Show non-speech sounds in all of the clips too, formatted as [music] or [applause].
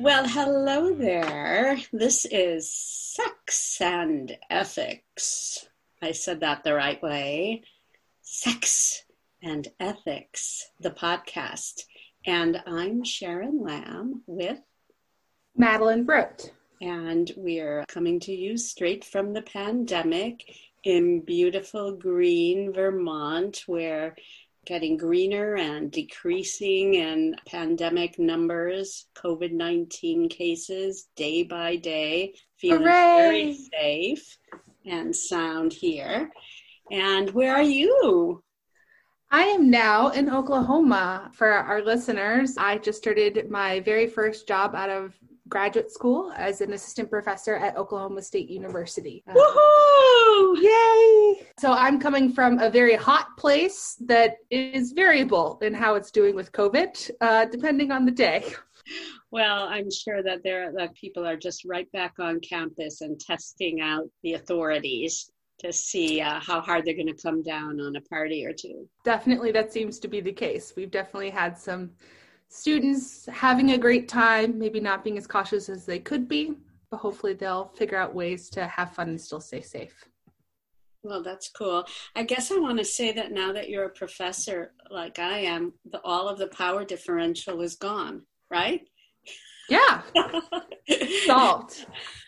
Well, hello there. This is Sex and Ethics. I said that the right way. Sex and Ethics, the podcast. And I'm Sharon Lamb with Madeline Brote. And we're coming to you straight from the pandemic in beautiful green Vermont, where getting greener and decreasing in pandemic numbers, COVID 19 cases day by day, feeling Hooray! very safe and sound here. And where are you? I am now in Oklahoma. For our listeners, I just started my very first job out of graduate school as an assistant professor at Oklahoma State University. Uh, Woohoo! Yay! So I'm coming from a very hot place that is variable in how it's doing with COVID, uh, depending on the day. Well, I'm sure that there that people are just right back on campus and testing out the authorities to see uh, how hard they're going to come down on a party or two. Definitely, that seems to be the case. We've definitely had some students having a great time, maybe not being as cautious as they could be, but hopefully they'll figure out ways to have fun and still stay safe. Well, that's cool. I guess I want to say that now that you're a professor like I am, the, all of the power differential is gone, right? Yeah, [laughs] Salt.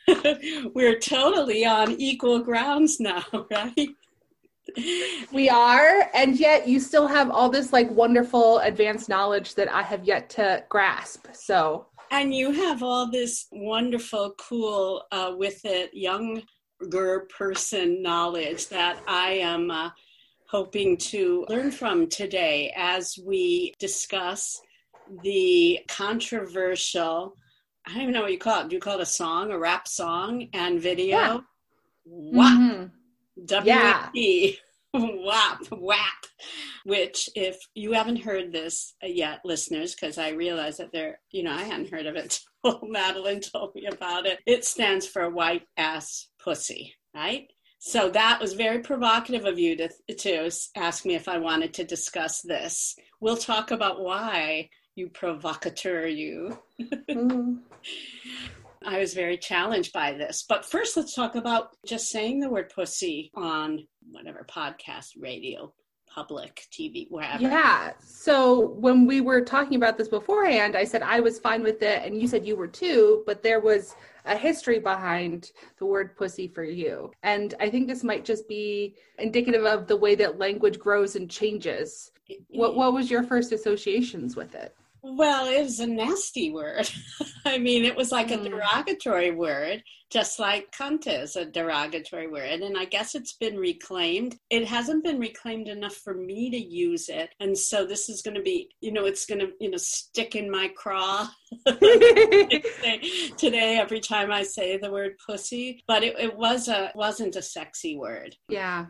[laughs] We're totally on equal grounds now, [laughs] right? We are, and yet you still have all this like wonderful advanced knowledge that I have yet to grasp. So, And you have all this wonderful, cool, uh, with it, younger person knowledge that I am uh, hoping to learn from today as we discuss the controversial, I don't even know what you call it. Do you call it a song, a rap song and video? Yeah. WAP. mhm. W-A-P. [laughs] WAP, WAP, which if you haven't heard this yet, listeners, because I realize that there, you know, I hadn't heard of it until [laughs] Madeline told me about it. It stands for white ass pussy, right? So that was very provocative of you to, to ask me if I wanted to discuss this. We'll talk about why you provocateur, you. [laughs] Mhm. I was very challenged by this. But first, let's talk about just saying the word pussy on whatever podcast, radio, public, TV, wherever. Yeah. So when we were talking about this beforehand, I said I was fine with it, and you said you were too, but there was a history behind the word pussy for you. And I think this might just be indicative of the way that language grows and changes. What what was your first associations with it? Well, it was a nasty word. [laughs] I mean, it was like a Mm. derogatory word, just like cunt is a derogatory word. And I guess it's been reclaimed. It hasn't been reclaimed enough for me to use it. And so this is going to be, you know, it's going to, you know, stick in my craw [laughs] [laughs] today every time I say the word pussy. But it, it was a wasn't a sexy word yeah.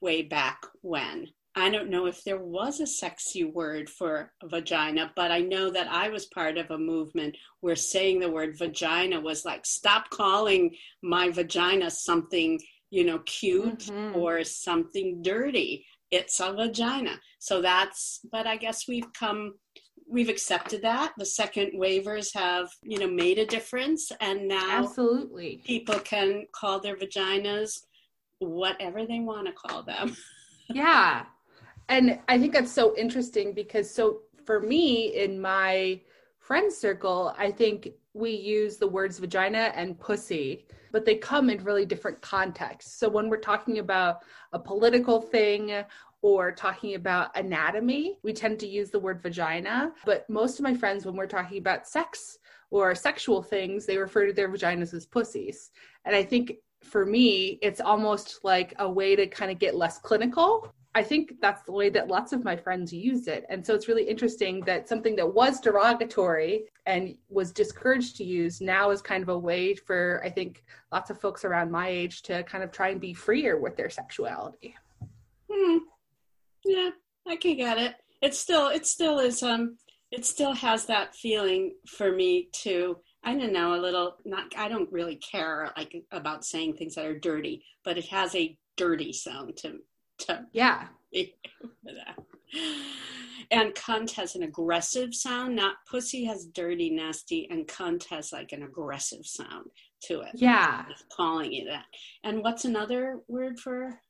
way back when. I don't know if there was a sexy word for vagina, but I know that I was part of a movement where saying the word vagina was like, stop calling my vagina something, you know, cute Mhm. or something dirty. It's a vagina. So that's, but I guess we've come, we've accepted that. The second wavers have, you know, made a difference. And now Absolutely. people can call their vaginas whatever they want to call them. [laughs] Yeah. And I think that's so interesting because so for me in my friend circle, I think we use the words vagina and pussy, but they come in really different contexts. So when we're talking about a political thing or talking about anatomy, we tend to use the word vagina. But most of my friends, when we're talking about sex or sexual things, they refer to their vaginas as pussies. And I think for me, it's almost like a way to kind of get less clinical. I think that's the way that lots of my friends use it. And so it's really interesting that something that was derogatory and was discouraged to use now is kind of a way for, I think, lots of folks around my age to kind of try and be freer with their sexuality. Hmm. Yeah, I can get it. It still, it still is. Um, it still has that feeling for me too. I don't know a little. Not. I don't really care like about saying things that are dirty, but it has a dirty sound to to Yeah. [laughs] and cunt has an aggressive sound. Not pussy has dirty, nasty, and cunt has like an aggressive sound to it. Yeah. It's calling you that. And what's another word for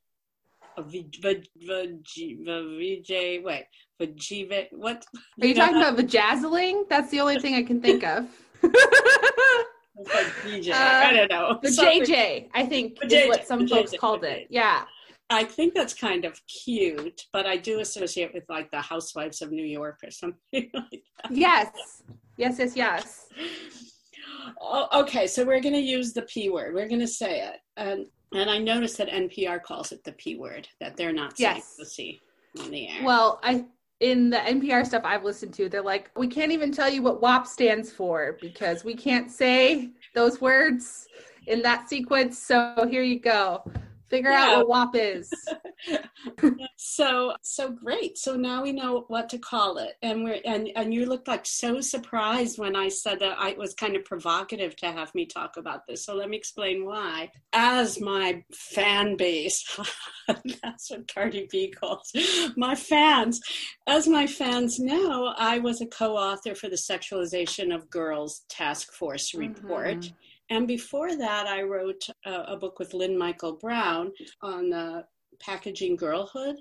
a v, v, v, v, v, wait, vajive, what? Are you talking about vajazzling? That's the only thing I can think of. [laughs] Like DJ. Uh, I don't know. The JJ, I think, is what some folks called it. Yeah. I think that's kind of cute, but I do associate with like the Housewives of New York or something [laughs] like that. Yes. Yes, yes, yes. Oh, okay, so we're going to use the P word. We're going to say it. And and I noticed that NPR calls it the P word, that they're not saying yes. pussy on the air. Well, I in the NPR stuff I've listened to, they're like, we can't even tell you what WAP stands for because we can't say those words in that sequence. So here you go. Figure yeah. out what WAP is. [laughs] so so great. So now we know what to call it. And we're and, and you looked like so surprised when I said that I, it was kind of provocative to have me talk about this. So let me explain why. As my fan base, [laughs] that's what Cardi B calls my fans. As my fans know, I was a co-author for the Sexualization of Girls Task Force report. Mm-hmm and before that, I wrote a, a book with Lyn Mikel Brown on uh, packaging girlhood.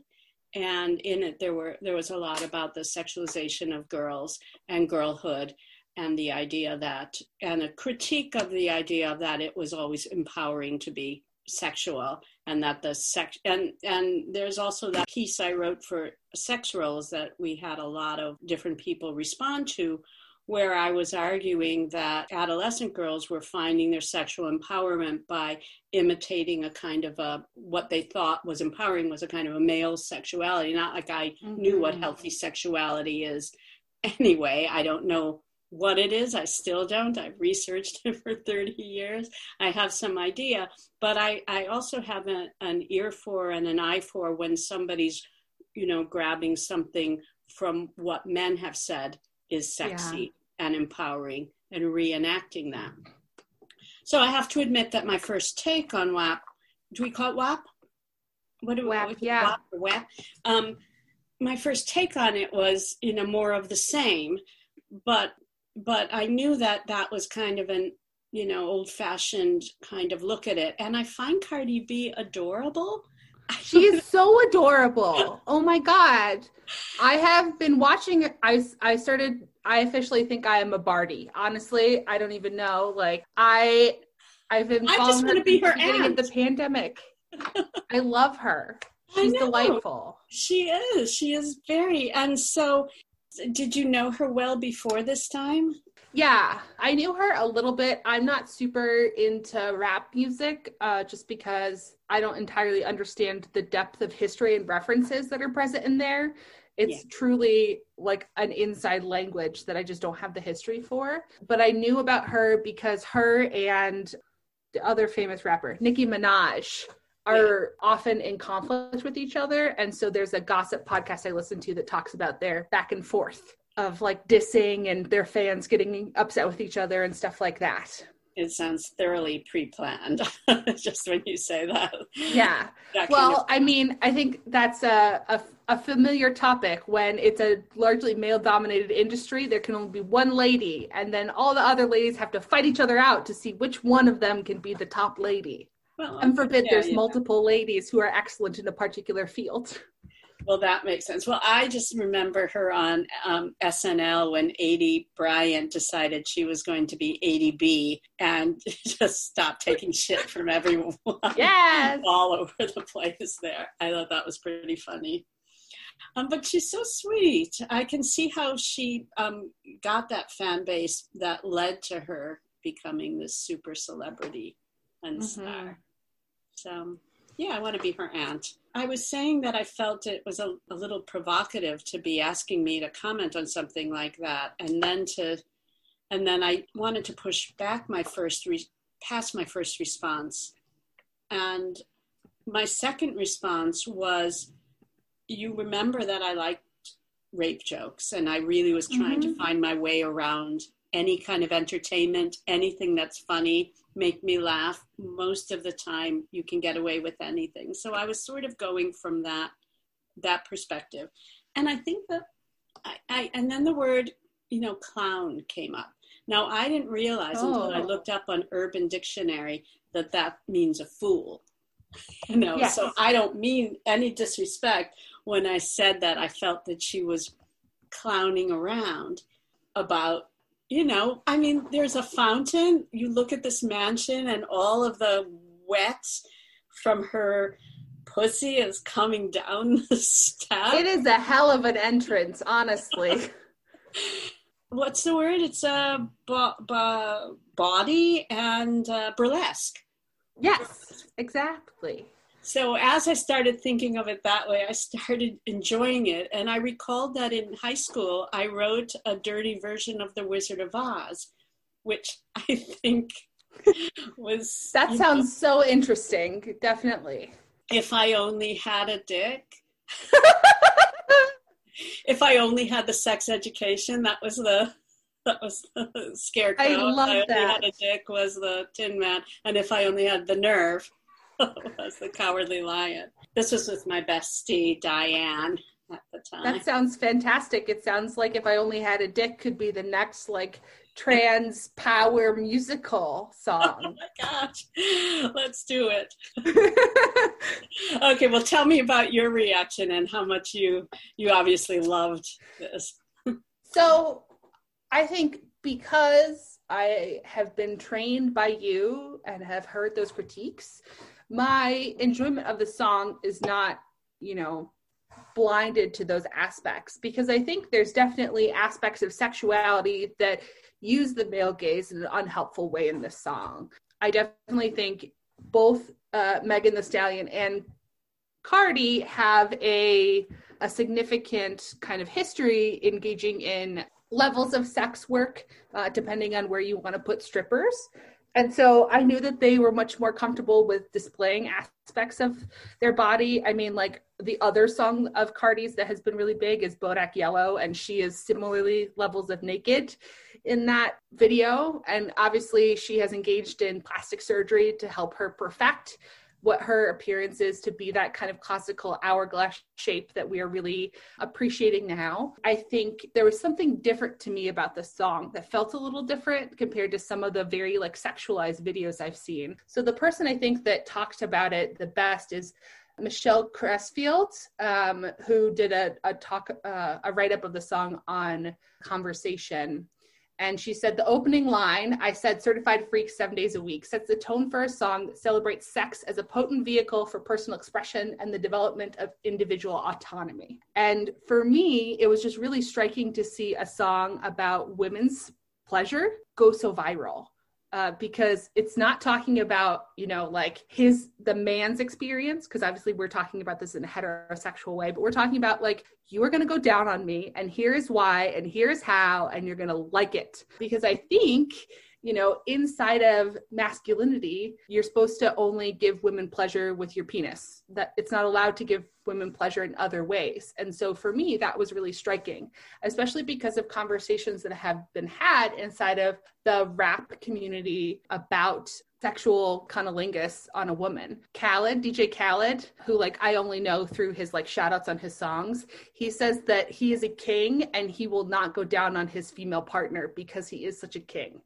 And in it, there were there was a lot about the sexualization of girls and girlhood, and the idea that, and a critique of the idea that it was always empowering to be sexual, and that the sex and and there's also that piece I wrote for sex roles that we had a lot of different people respond to where I was arguing that adolescent girls were finding their sexual empowerment by imitating a kind of a what they thought was empowering was a kind of a male sexuality. Not like I mm-hmm. knew what mm-hmm. healthy sexuality is [laughs] anyway. I don't know what it is. I still don't. I've researched it for 30 years. I have some idea, but I, I also have a, an ear for and an eye for when somebody's, you know, grabbing something from what men have said is sexy yeah. and empowering and reenacting that. So I have to admit that my first take on WAP, do we call it WAP? What do we WAP, yeah. WAP or WAP? Um, my first take on it was, you know, more of the same, but but I knew that that was kind of an you know old fashioned kind of look at it, and I find Cardi B adorable. She is so adorable. Oh my god. I have been watching I I started I officially think I am a Bardi. Honestly, I don't even know. Like I I've been I just want to be her beginning aunt. of the pandemic. I love her. [laughs] She's delightful. She is. She is very and so did you know her well before this time? Yeah, I knew her a little bit. I'm not super into rap music uh, just because I don't entirely understand the depth of history and references that are present in there. It's yeah. truly like an inside language that I just don't have the history for. But I knew about her because her and the other famous rapper, Nicki Minaj, are often in conflict with each other. And so there's a gossip podcast I listen to that talks about their back and forth of like dissing and their fans getting upset with each other and stuff like that. It sounds thoroughly pre-planned, [laughs] just when you say that. Yeah. [laughs] That well, of- I mean, I think that's a, a, a familiar topic when it's a largely male-dominated industry. There can only be one lady, and then all the other ladies have to fight each other out to see which one of them can be the top lady. Well, and forbid yeah, there's yeah. multiple ladies who are excellent in a particular field. [laughs] Well, that makes sense. Well, I just remember her on um, SNL when Aidy Bryant decided she was going to be Aidy B and [laughs] just stopped taking shit from everyone. Yes. [laughs] all over the place there. I thought that was pretty funny. Um, but she's so sweet. I can see how she um, got that fan base that led to her becoming this super celebrity and mm-hmm. star. So, yeah, I want to be her aunt. I was saying that I felt it was a, a, little provocative to be asking me to comment on something like that, and then to, and then I wanted to push back my first, re, past my first response, and my second response was, you remember that I liked rape jokes, and I really was trying mm-hmm. to find my way around any kind of entertainment, anything that's funny, make me laugh. Most of the time, you can get away with anything. So I was sort of going from that that perspective. and I think that I, I and then the word you know clown came up. Now I didn't realize oh. until I oh. looked up on Urban Dictionary that that means a fool. [laughs] You know, yes. so I don't mean any disrespect when I said that I felt that she was clowning around about you know, I mean, there's a fountain. You look at this mansion, and all of the wet from her pussy is coming down [laughs] the step. It is a hell of an entrance, honestly. [laughs] What's the word? It's a bo- bo- body and uh, burlesque. Yes, exactly. So as I started thinking of it that way, I started enjoying it. And I recalled that in high school, I wrote a dirty version of The Wizard of Oz, which [laughs] I think was. That sounds know, so interesting. Definitely. If I only had a dick. [laughs] if I only had the sex education, that was the that was the scarecrow. I love I that. had a dick was the Tin Man, and if I only had the nerve, [laughs] was the Cowardly Lion. This was with my bestie Diane at the time. That sounds fantastic. It sounds like if I only had a dick could be the next like trans power musical song. [laughs] Oh my gosh. Let's do it. [laughs] okay, well tell me about your reaction and how much you you obviously loved this. so, I think because I have been trained by you and have heard those critiques, my enjoyment of the song is not, you know, blinded to those aspects because I think there's definitely aspects of sexuality that use the male gaze in an unhelpful way in this song. I definitely think both uh, Megan Thee Stallion and Cardi have a a significant kind of history engaging in levels of sex work, uh, depending on where you want to put strippers and so I knew that they were much more comfortable with displaying aspects of their body. I mean, like the other song of Cardi's that has been really big is Bodak Yellow, and she is similarly levels of naked in that video. And obviously, she has engaged in plastic surgery to help her perfect what her appearance is to be that kind of classical hourglass shape that we are really appreciating now. I think there was something different to me about the song that felt a little different compared to some of the very like sexualized videos I've seen. So the person I think that talked about it the best is Michelle Cressfield, um, who did a, a talk, uh, a write up of the song on Conversation and she said the opening line, I said certified freak seven days a week, sets the tone for a song that celebrates sex as a potent vehicle for personal expression and the development of individual autonomy. And for me, it was just really striking to see a song about women's pleasure go so viral uh, because it's not talking about you know like his the man's experience because obviously we're talking about this in a heterosexual way but we're talking about like you are going to go down on me and here's why and here's how and you're going to like it. Because i think you know, inside of masculinity, you're supposed to only give women pleasure with your penis. That it's not allowed to give women pleasure in other ways. And so for me, that was really striking, especially because of conversations that have been had inside of the rap community about sexual cunnilingus on a woman. Khaled, DJ Khaled, who like I only know through his like shout outs on his songs, he says that he is a king and he will not go down on his female partner because he is such a king.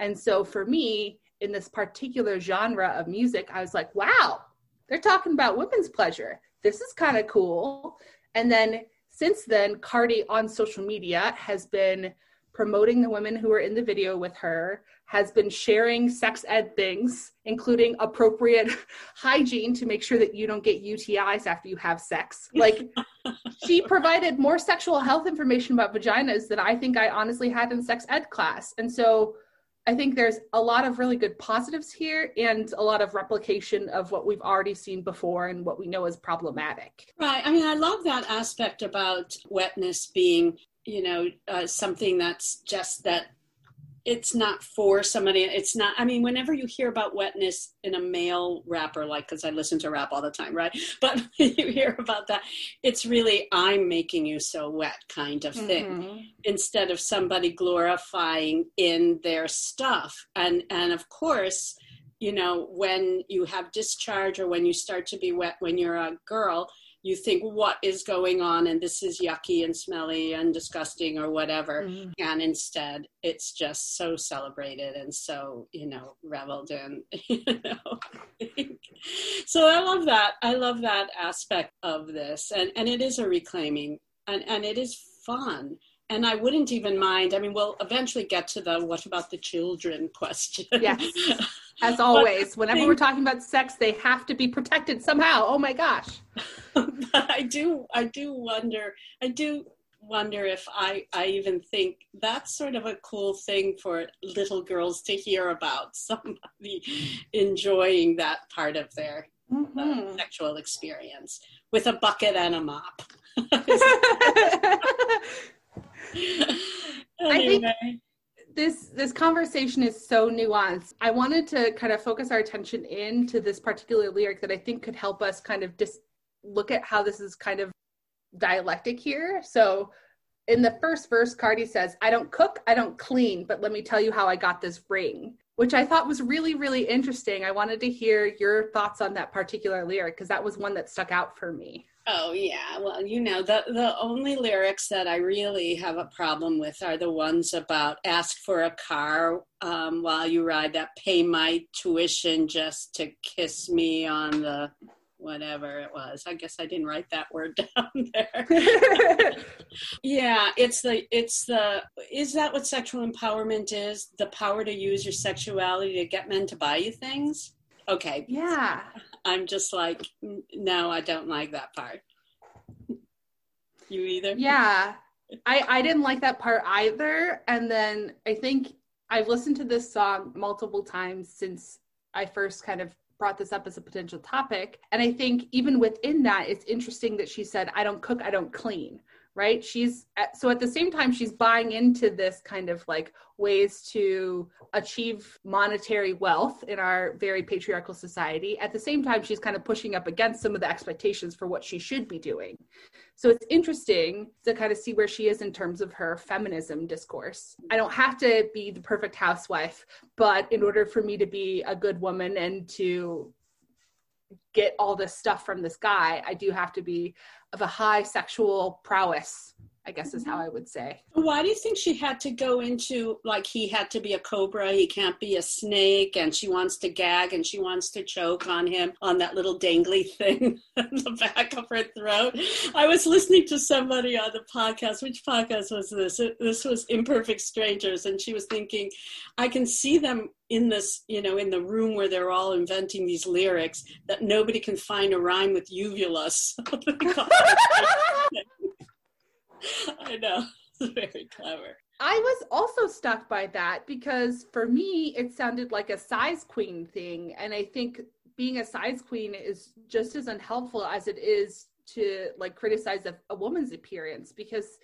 And so for me, in this particular genre of music, I was like, wow, they're talking about women's pleasure. This is kind of cool. And then since then, Cardi on social media has been promoting the women who are in the video with her, has been sharing sex ed things, including appropriate [laughs] hygiene to make sure that you don't get UTIs after you have sex. Like, [laughs] she provided more sexual health information about vaginas than I think I honestly had in sex ed class. And so, I think there's a lot of really good positives here and a lot of replication of what we've already seen before and what we know is problematic. Right. I mean, I love that aspect about wetness being, you know, uh, something that's just that it's not for somebody it's not i mean whenever you hear about wetness in a male rapper like because i listen to rap all the time right [laughs] but you hear about that it's really i'm making you so wet kind of thing mm-hmm. instead of somebody glorifying in their stuff and and of course you know when you have discharge or when you start to be wet when you're a girl you think what is going on and this is yucky and smelly and disgusting or whatever mm-hmm. and instead it's just so celebrated and so you know reveled in [laughs] you know so i love that i love that aspect of this and and it is a reclaiming and and it is fun and I wouldn't even mind. I mean, we'll eventually get to the what about the children [laughs] question. Yes. [laughs] As always, whenever we're talking about sex, they have to be protected somehow. Oh my gosh. [laughs] but I do I do wonder I do wonder if I, I even think that's sort of a cool thing for little girls to hear about [laughs] somebody enjoying that part of their mm-hmm. uh, sexual experience with a bucket and a mop. anyway. [laughs] I think this this conversation is so nuanced. I wanted to kind of focus our attention into this particular lyric that I think could help us kind of just look at how this is kind of dialectic here. So in the first verse, Cardi says, I don't cook, I don't clean, but let me tell you how I got this ring, which I thought was really, really interesting. I wanted to hear your thoughts on that particular lyric because that was one that stuck out for me. Oh yeah, well, you know, the the only lyrics that I really have a problem with are the ones about ask for a car um, while you ride that pay my tuition just to kiss me on the whatever it was. I guess I didn't write that word [laughs] down there. [laughs] yeah, it's the it's the is that what sexual empowerment is? The power to use your sexuality to get men to buy you things? Okay. Yeah. I'm just like, no, I don't like that part. [laughs] You either? Yeah. I, I didn't like that part either. And then I think I've listened to this song multiple times since I first kind of brought this up as a potential topic. And I think even within that, it's interesting that she said, I don't cook, I don't clean right she's so at the same time she's buying into this kind of like ways to achieve monetary wealth in our very patriarchal society. At the same time she's kind of pushing up against some of the expectations for what she should be doing. So it's interesting to kind of see where she is in terms of her feminism discourse. I don't have to be the perfect housewife but in order for me to be a good woman and to get all this stuff from this guy i do have to be of a high sexual prowess I guess is how mm-hmm. I would say. Why do you think she had to go into like he had to be a cobra, he can't be a snake, and she wants to gag and she wants to choke on him on that little dangly [laughs] thing in the back of her throat? I was listening to somebody on the podcast. Which podcast was this? This was Imperfect Strangers, and she was thinking, I can see them in this, you know, in the room where they're all inventing these lyrics that nobody can find a rhyme with uvula. [laughs] [laughs] [laughs] I know. [laughs] It's very clever. I was also stuck by that because for me, it sounded like a size queen thing. And I think being a size queen is just as unhelpful as it is to like criticize a, a woman's appearance because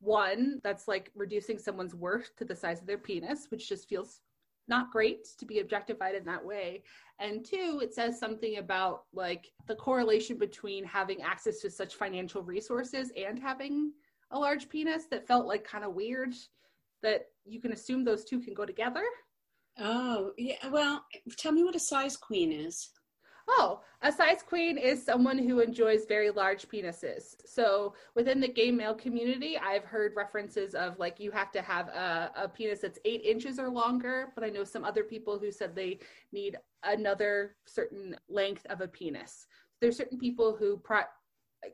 one, that's like reducing someone's worth to the size of their penis, which just feels not great to be objectified in that way. And two, it says something about like the correlation between having access to such financial resources and having a large penis that felt like kind of weird that you can assume those two can go together. Oh, yeah. Well, tell me what a size queen is. Oh, a size queen is someone who enjoys very large penises. So within the gay male community, I've heard references of like you have to have a, a penis that's eight inches or longer. But I know some other people who said they need another certain length of a penis. There's certain people who pro-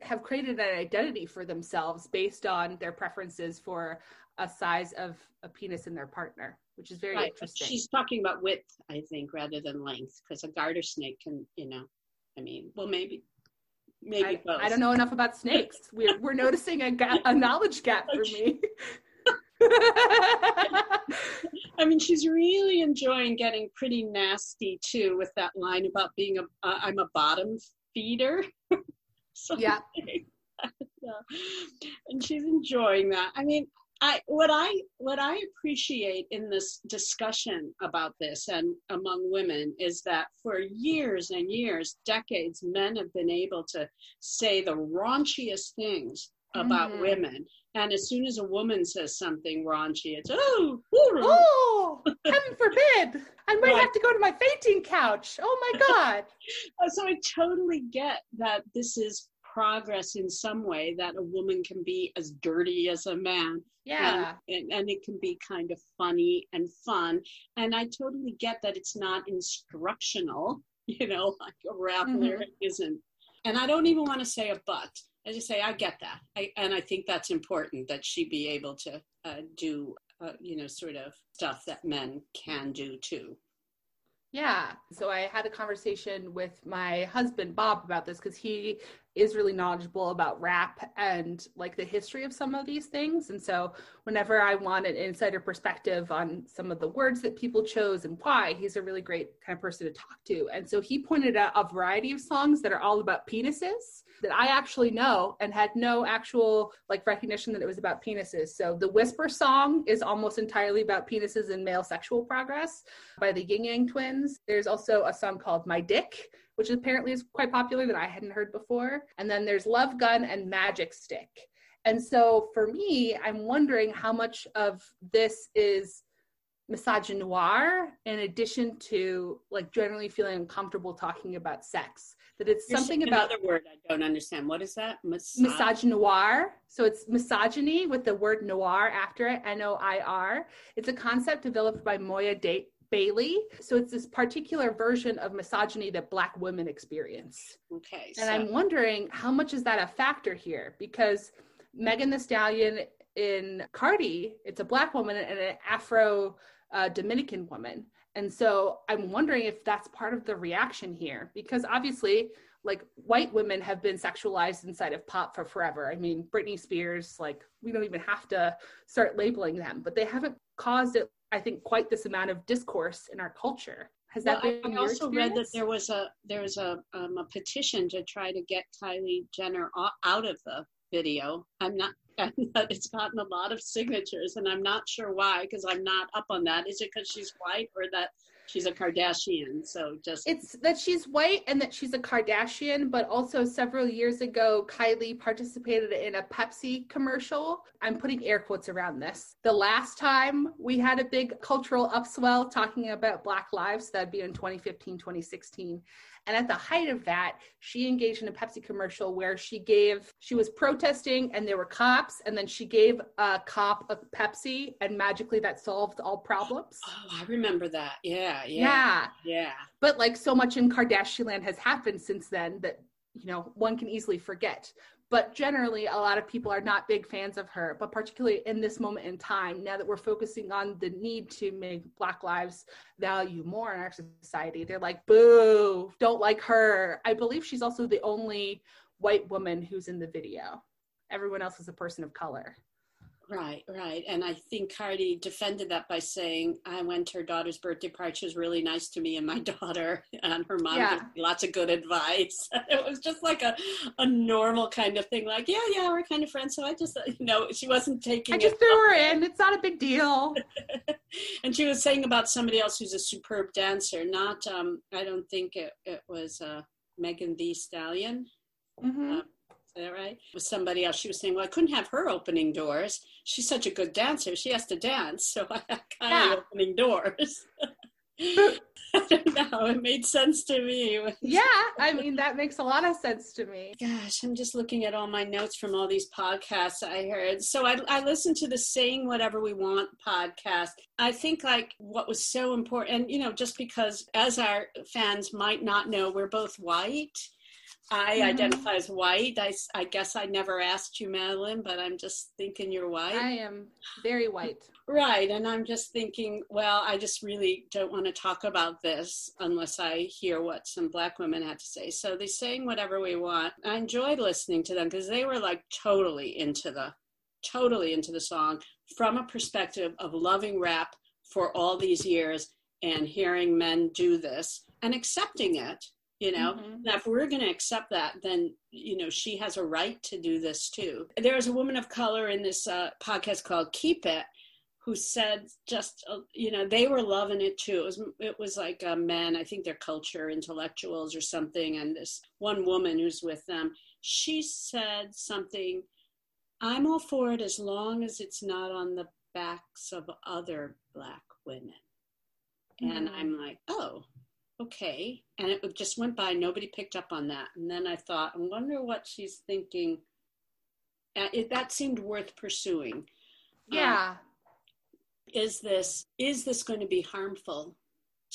have created an identity for themselves based on their preferences for a size of a penis in their partner, which is very right. interesting. She's talking about width, I think, rather than length, because a garter snake can, you know, I mean, well, maybe, maybe I, both. I don't know enough about snakes. [laughs] We're we're noticing a, ga- a knowledge gap for me. [laughs] [laughs] I mean, she's really enjoying getting pretty nasty too with that line about being a uh, am a bottom feeder. Yeah. [laughs] and she's enjoying that. I mean, I what I what I appreciate in this discussion about this and among women is that for years and years, decades, men have been able to say the raunchiest things about mm-hmm. women. And as soon as a woman says something raunchy, it's oh, oh, [laughs] heaven forbid! I might right. have to go to my fainting couch. Oh my [laughs] god! so I totally get that this is progress in some way that a woman can be as dirty as a man. Yeah. And, and, and it can be kind of funny and fun. And I totally get that it's not instructional, [laughs] you know, like a rap Mhm. lyric isn't. And I don't even want to say a but. I just say I get that. I, and I think that's important that she be able to uh, do, uh, you know, sort of stuff that men can do too. Yeah. So I had a conversation with my husband, Bob, about this because he is really knowledgeable about rap and like the history of some of these things. And so whenever I want an insider perspective on some of the words that people chose and why, he's a really great kind of person to talk to. And so he pointed out a variety of songs that are all about penises that I actually know and had no actual like recognition that it was about penises. So the Whisper song is almost entirely about penises and male sexual progress by the Ying Yang twins. There's also a song called My Dick, which apparently is quite popular that I hadn't heard before. And then there's Love Gun and Magic Stick. And so for me, I'm wondering how much of this is misogynoir in addition to like generally feeling uncomfortable talking about sex. That it's You're something about another word I don't understand. What is that? Mis- misogynoir. So it's misogyny with the word noir after it, N O I R. It's a concept developed by Moya da- Bailey. So it's this particular version of misogyny that Black women experience. Okay. And so- I'm wondering how much is that a factor here? Because Megan Thee Stallion in Cardi, it's a Black woman and an Afro uh, Dominican woman. And so I'm wondering if that's part of the reaction here, because obviously, like white women have been sexualized inside of pop for forever. I mean, Britney Spears, like we don't even have to start labeling them, but they haven't caused it, I think, quite this amount of discourse in our culture. Has that well, been I, I also read that there was a there was a um, a petition to try to get Kylie Jenner out of the video. I'm not. [laughs] I'm not- It's gotten a lot of signatures, and I'm not sure why because I'm not up on that. Is it because she's white or that she's a Kardashian? So just It's that she's white and that she's a Kardashian, but also several years ago, Kylie participated in a Pepsi commercial. I'm putting air quotes around this. The last time we had a big cultural upswell talking about Black lives, that'd be in 2015, 2016. And at the height of that, she engaged in a Pepsi commercial where she gave, she was protesting and there were cops, and then she gave a cop a Pepsi, and magically that solved all problems. oh, I remember that. Yeah, yeah, yeah yeah. but like so much in Kardashian land has happened since then that you know one can easily forget. But generally, a lot of people are not big fans of her. But particularly in this moment in time, now that we're focusing on the need to make Black lives value more in our society, they're like, "Boo! Don't like her." I believe she's also the only white woman who's in the video. Everyone else is a person of color. Right, right. And I think Cardi defended that by saying, I went to her daughter's birthday party. She was really nice to me and my [laughs] daughter, and her mom Yeah. gave me lots of good advice. [laughs] it was just like a, a normal kind of thing, like, yeah, yeah, we're kind of friends. So I just, uh, you know, she wasn't taking I just threw her in. It's not a big deal. [laughs] and she was saying about somebody else who's a superb dancer, not, um, I don't think it, it was uh, Megan Thee Stallion. Mhm. Is that right? With somebody else, she was saying, "Well, I couldn't have her opening doors. She's such a good dancer. She has to dance, so [laughs] I kind Yeah. of opening doors." [laughs] I don't know. It made sense to me. Yeah, I mean that makes a lot of sense to me. Gosh, I'm just looking at all my notes from all these podcasts I heard. So I, I listened to the Saying Whatever We Want podcast. I think like what was so important, and you know, just because as our fans might not know, we're both white. I Mhm. identify as white. I guess I never asked you, Madeline, but I'm just thinking you're white. I am very white. Right. And I'm just thinking, well, I just really don't want to talk about this unless I hear what some black women had to say. So they're saying whatever we want. I enjoyed listening to them because they were like totally into the totally into the song from a perspective of loving rap for all these years and hearing men do this and accepting it you know Mhm. now if we're going to accept that then you know she has a right to do this too there is a woman of color in this uh, podcast called keep it who said just uh, you know they were loving it too it was it was like uh, men i think they're culture intellectuals or something and this one woman who's with them she said something i'm all for it as long as it's not on the backs of other black women and Mhm. i'm like oh okay. And it just went by. Nobody picked up on that. And then I thought, I wonder what she's thinking. It, that seemed worth pursuing. Um, yeah. Um, is this is this going to be harmful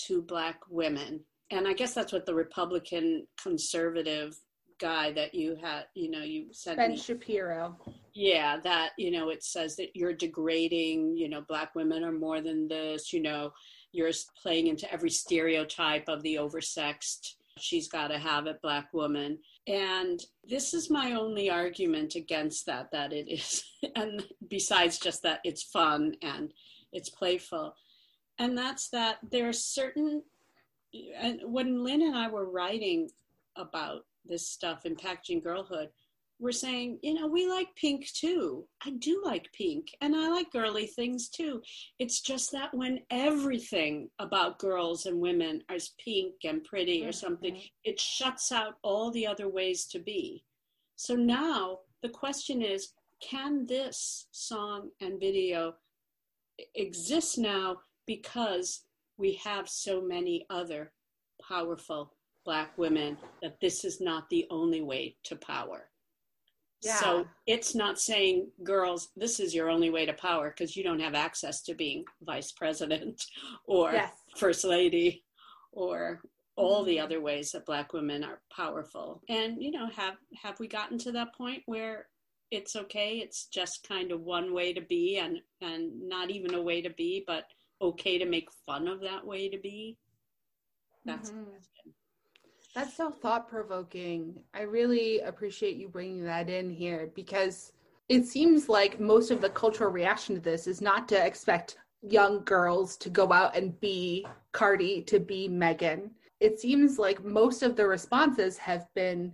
to black women? And I guess that's what the Republican conservative guy that you had, you know, you said Ben me, Shapiro. Yeah, that you know, it says that you're degrading. You know, black women are more than this. You know, you're playing into every stereotype of the oversexed. She's got to have it, black woman. And this is my only argument against that, that it is, [laughs] and besides just that it's fun and it's playful. And that's that there are certain, and when Lyn and I were writing about this stuff in packaging girlhood, we're saying, you know, we like pink too. I do like pink and I like girly things too. It's just that when everything about girls and women is pink and pretty or mm-hmm. something, it shuts out all the other ways to be. So now the question is can this song and video exist now because we have so many other powerful black women that this is not the only way to power? Yeah. So it's not saying, girls, this is your only way to power because you don't have access to being vice president [laughs] or yes. first lady or all the mm-hmm. other ways that black women are powerful. And, you know, have have we gotten to that point where it's okay, it's just kind of one way to be and and not even a way to be, but okay to make fun of that way to be? That's mm-hmm. That's so thought provoking. I really appreciate you bringing that in here because it seems like most of the cultural reaction to this is not to expect young girls to go out and be Cardi, to be Megan. It seems like most of the responses have been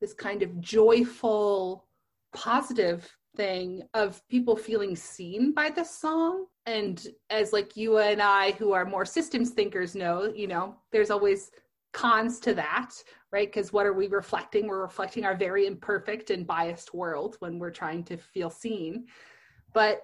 this kind of joyful, positive thing of people feeling seen by the song. And as like you and I, who are more systems thinkers, know, you know, there's always cons to that, right? Because what are we reflecting? We're reflecting our very imperfect and biased world when we're trying to feel seen. But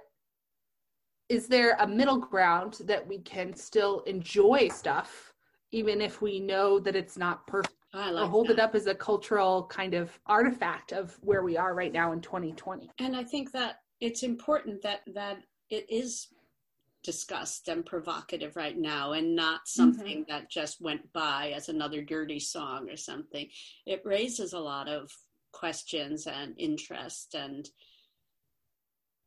is there a middle ground that we can still enjoy stuff, even if we know that it's not perfect? Like or hold that. it up as a cultural kind of artifact of where we are right now in 2020. And I think that it's important that that it is discussed and provocative right now and not something mm-hmm. that just went by as another dirty song or something. It raises a lot of questions and interest and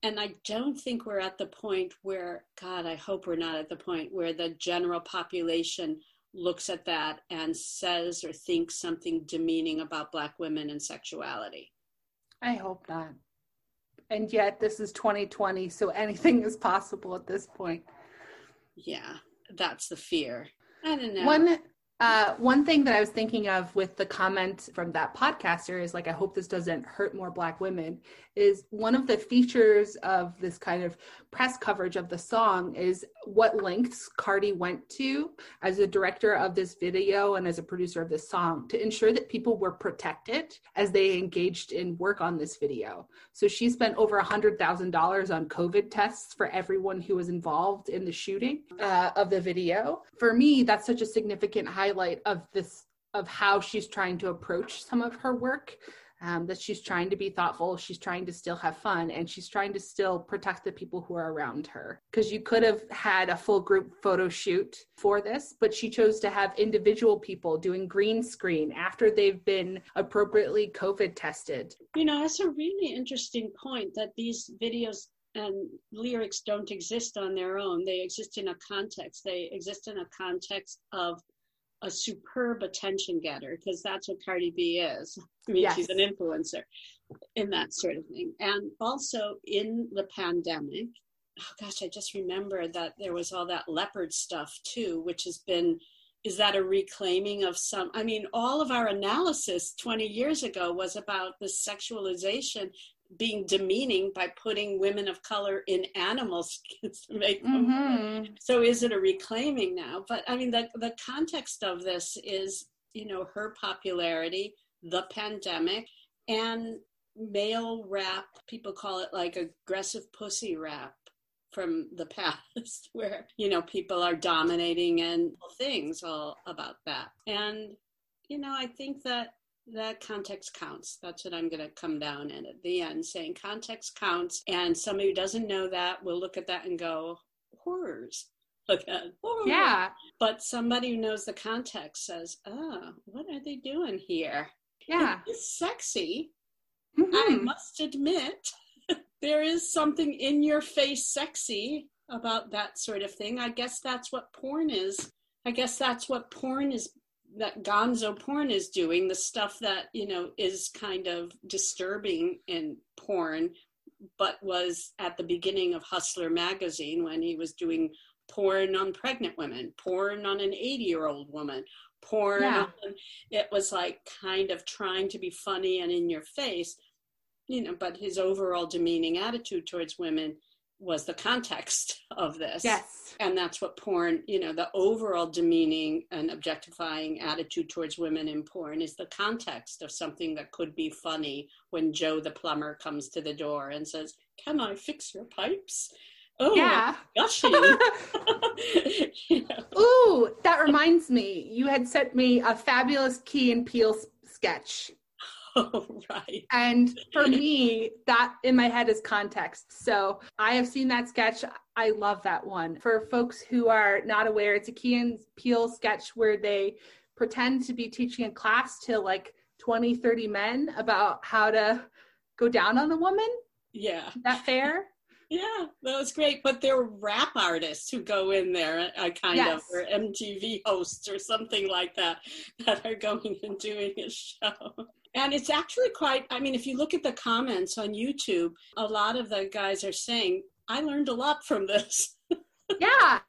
and I don't think we're at the point where God, I hope we're not at the point where the general population looks at that and says or thinks something demeaning about black women and sexuality. I hope not and yet this is 2020 so anything is possible at this point. Yeah that's the fear. I don't know. One uh, one thing that I was thinking of with the comment from that podcaster is like, I hope this doesn't hurt more Black women. Is one of the features of this kind of press coverage of the song is what lengths Cardi went to as a director of this video and as a producer of this song to ensure that people were protected as they engaged in work on this video. So she spent over a $100,000 on COVID tests for everyone who was involved in the shooting uh, of the video. For me, that's such a significant high highlight of this of how she's trying to approach some of her work um, that she's trying to be thoughtful she's trying to still have fun and she's trying to still protect the people who are around her. Because you could have had a full group photo shoot for this but she chose to have individual people doing green screen after they've been appropriately covid tested. You know that's a really interesting point that these videos and lyrics don't exist on their own. They exist in a context. They exist in a context of a superb attention getter because that's what Cardi B is. I mean, yes. she's an influencer in that sort of thing. And also in the pandemic, oh gosh, I just remember that there was all that leopard stuff too, which has been is that a reclaiming of some i mean all of our analysis 20 years ago was about the sexualization being demeaning by putting women of color in animal [laughs] skins to make them. Mm-hmm. So is it a reclaiming now? But I mean, the the context of this is you know her popularity, the pandemic, and male rap. People call it like aggressive pussy rap. from the [laughs] past where you know people are dominating and things all about that and you know i think that that context counts that's what i'm going to come down and at the end saying context counts and somebody who doesn't know that will look at that and go horrors look at horror. yeah but somebody who knows the context says oh what are they doing here yeah it's sexy Mhm. I must admit, [laughs] there is something in your face sexy about that sort of thing. I guess that's what porn is. I guess that's what porn is, that gonzo porn is doing, the stuff that, you know, is kind of disturbing in porn, but was at the beginning of Hustler magazine when he was doing porn on pregnant women, porn on an 80 year old woman, porn. Yeah. on- it was like kind of trying to be funny and in your face you know, but his overall demeaning attitude towards women was the context of this. yes And that's what porn, you know, the overall demeaning and objectifying attitude towards women in porn is the context of something that could be funny when Joe the plumber comes to the door and says, Can I fix your pipes? Oh, yeah gushing. [laughs] [laughs] you know, Ooh, that reminds me. You had sent me a fabulous Key and Peele sketch. Oh, [laughs] right. And for [laughs] me, that in my head is context. So I have seen that sketch. I love that one. For folks who are not aware, it's a Key and Peele sketch where they pretend to be teaching a class to like 20, 30 men about how to go down on a woman. Yeah. Is that fair? [laughs] Yeah, that was great. But there are rap artists who go in there, I kind Yes. of, or MTV hosts or something like that, that are going and doing a show. And it's actually quite, I mean, if you look at the comments on YouTube, a lot of the guys are saying, I learned a lot from this. [laughs] yeah.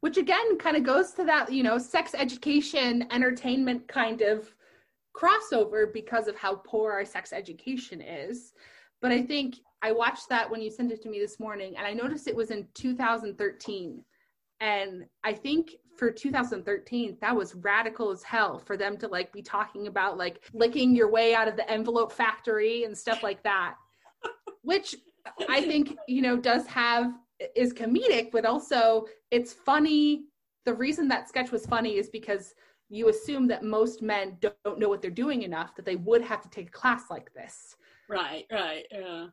Which again kind of goes to that you know sex education entertainment kind of crossover because of how poor our sex education is. But i think i watched that when you sent it to me this morning and i noticed it was in 2013 and i think for 2013 that was radical as hell for them to like be talking about like licking your way out of the envelope factory and stuff like that which I think, you know, does have is comedic, but also it's funny. The reason that sketch was funny is because you assume that most men don't know what they're doing enough that they would have to take a class like this. Right, right, yeah.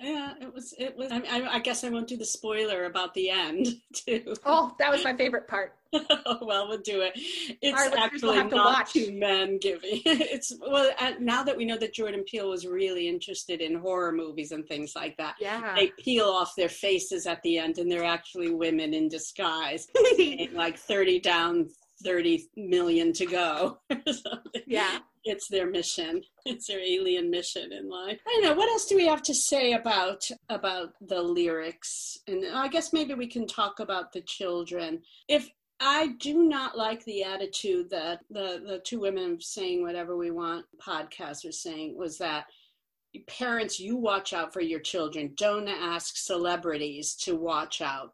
Yeah, it was, it was, I, I, I guess I won't do the spoiler about the end, [laughs] too. Oh, that was my favorite part. oh, [laughs] well, we'll do it. It's Our actually not two men giving. [laughs] It's well uh, now that we know that Jordan Peele was really interested in horror movies and things like that. Yeah. They peel off their faces at the end, and they're actually women in disguise, like thirty down, thirty million to go. yeah. It's their mission. [laughs] It's their alien mission in life. I don't know. What else do we have to say about about the lyrics? And I guess maybe we can talk about the children. If I do not like the attitude that the the two women saying whatever we want podcast are saying was that parents you watch out for your children. Don't ask celebrities to watch out.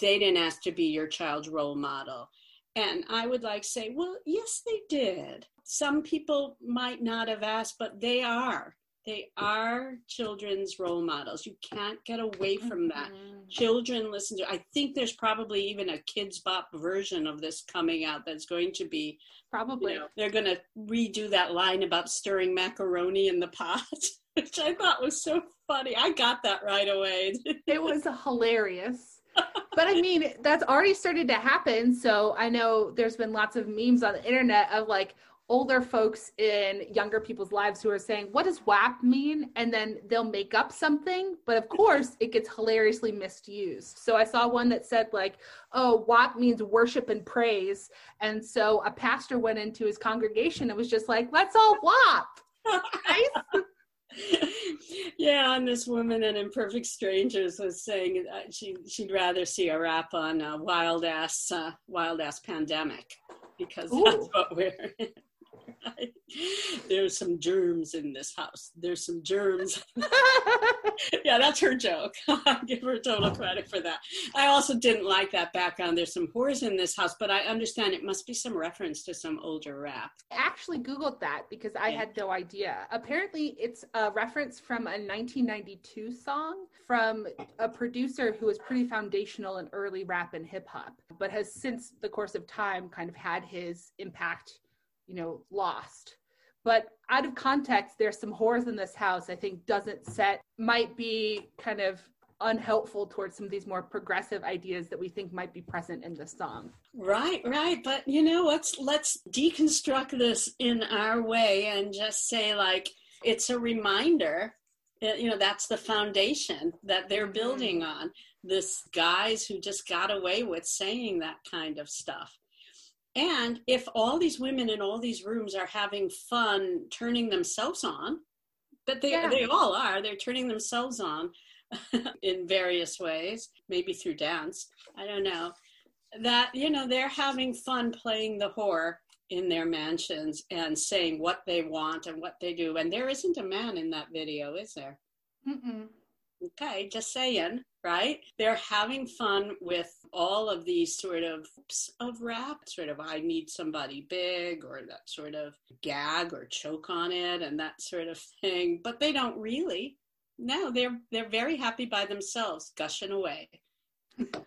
They didn't ask to be your child's role model. And I would like to say, well, yes, they did. Some people might not have asked, but they are. They are children's role models. You can't get away from that. Mhm. Children listen to. I think there's probably even a Kidz Bop version of this coming out that's going to be. Probably. You know, they're going to redo that line about stirring macaroni in the pot, [laughs] which I thought was so funny. I got that right away. it was hilarious. But I mean, that's already started to happen. So I know there's been lots of memes on the internet of like older folks in younger people's lives who are saying, What does WAP mean? And then they'll make up something. But of course, it gets hilariously misused. So I saw one that said, like, oh, WAP means worship and praise. And so a pastor went into his congregation and was just like, Let's all WAP. [laughs] Guys. [laughs] yeah, and this woman in Imperfect Strangers was saying she she'd rather see a rap on a wild ass uh, wild ass pandemic because that's what we're. [laughs] There's some germs in this house. There's some germs. [laughs] [laughs] yeah, that's her joke. I give her total credit for that. I also didn't like that background. There's some whores in this house, but I understand it must be some reference to some older rap. I actually Googled that because I Yeah. had no idea. Apparently, it's a reference from a 1992 song from a producer who was pretty foundational in early rap and hip hop, but has since the course of time kind of had his impact, you know, lost. But out of context, there's some whores in this house, I think doesn't set, might be kind of unhelpful towards some of these more progressive ideas that we think might be present in this song. Right, right. But you know, let's let's deconstruct this in our way and just say like it's a reminder. uh, You know, that's the foundation that they're building on. This guys who just got away with saying that kind of stuff. And if all these women in all these rooms are having fun turning themselves on, but they Yeah. they all are, they're turning themselves on [laughs] in various ways, maybe through dance. I don't know that you know they're having fun playing the whore in their mansions and saying what they want and what they do and there isn't a man in that video is there Mm-mm. okay just saying right? They're having fun with all of these sort of of rap sort of i need somebody big or that sort of gag or choke on it and that sort of thing. But they don't really. No they're they're very happy by themselves gushing away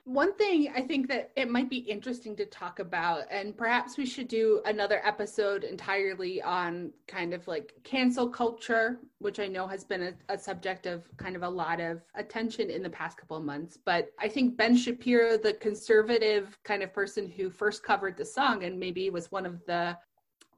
One thing I think that it might be interesting to talk about, and perhaps we should do another episode entirely on kind of like cancel culture, which I know has been a, a subject of kind of a lot of attention in the past couple of months. But I think Ben Shapiro, the conservative kind of person who first covered the song and maybe was one of the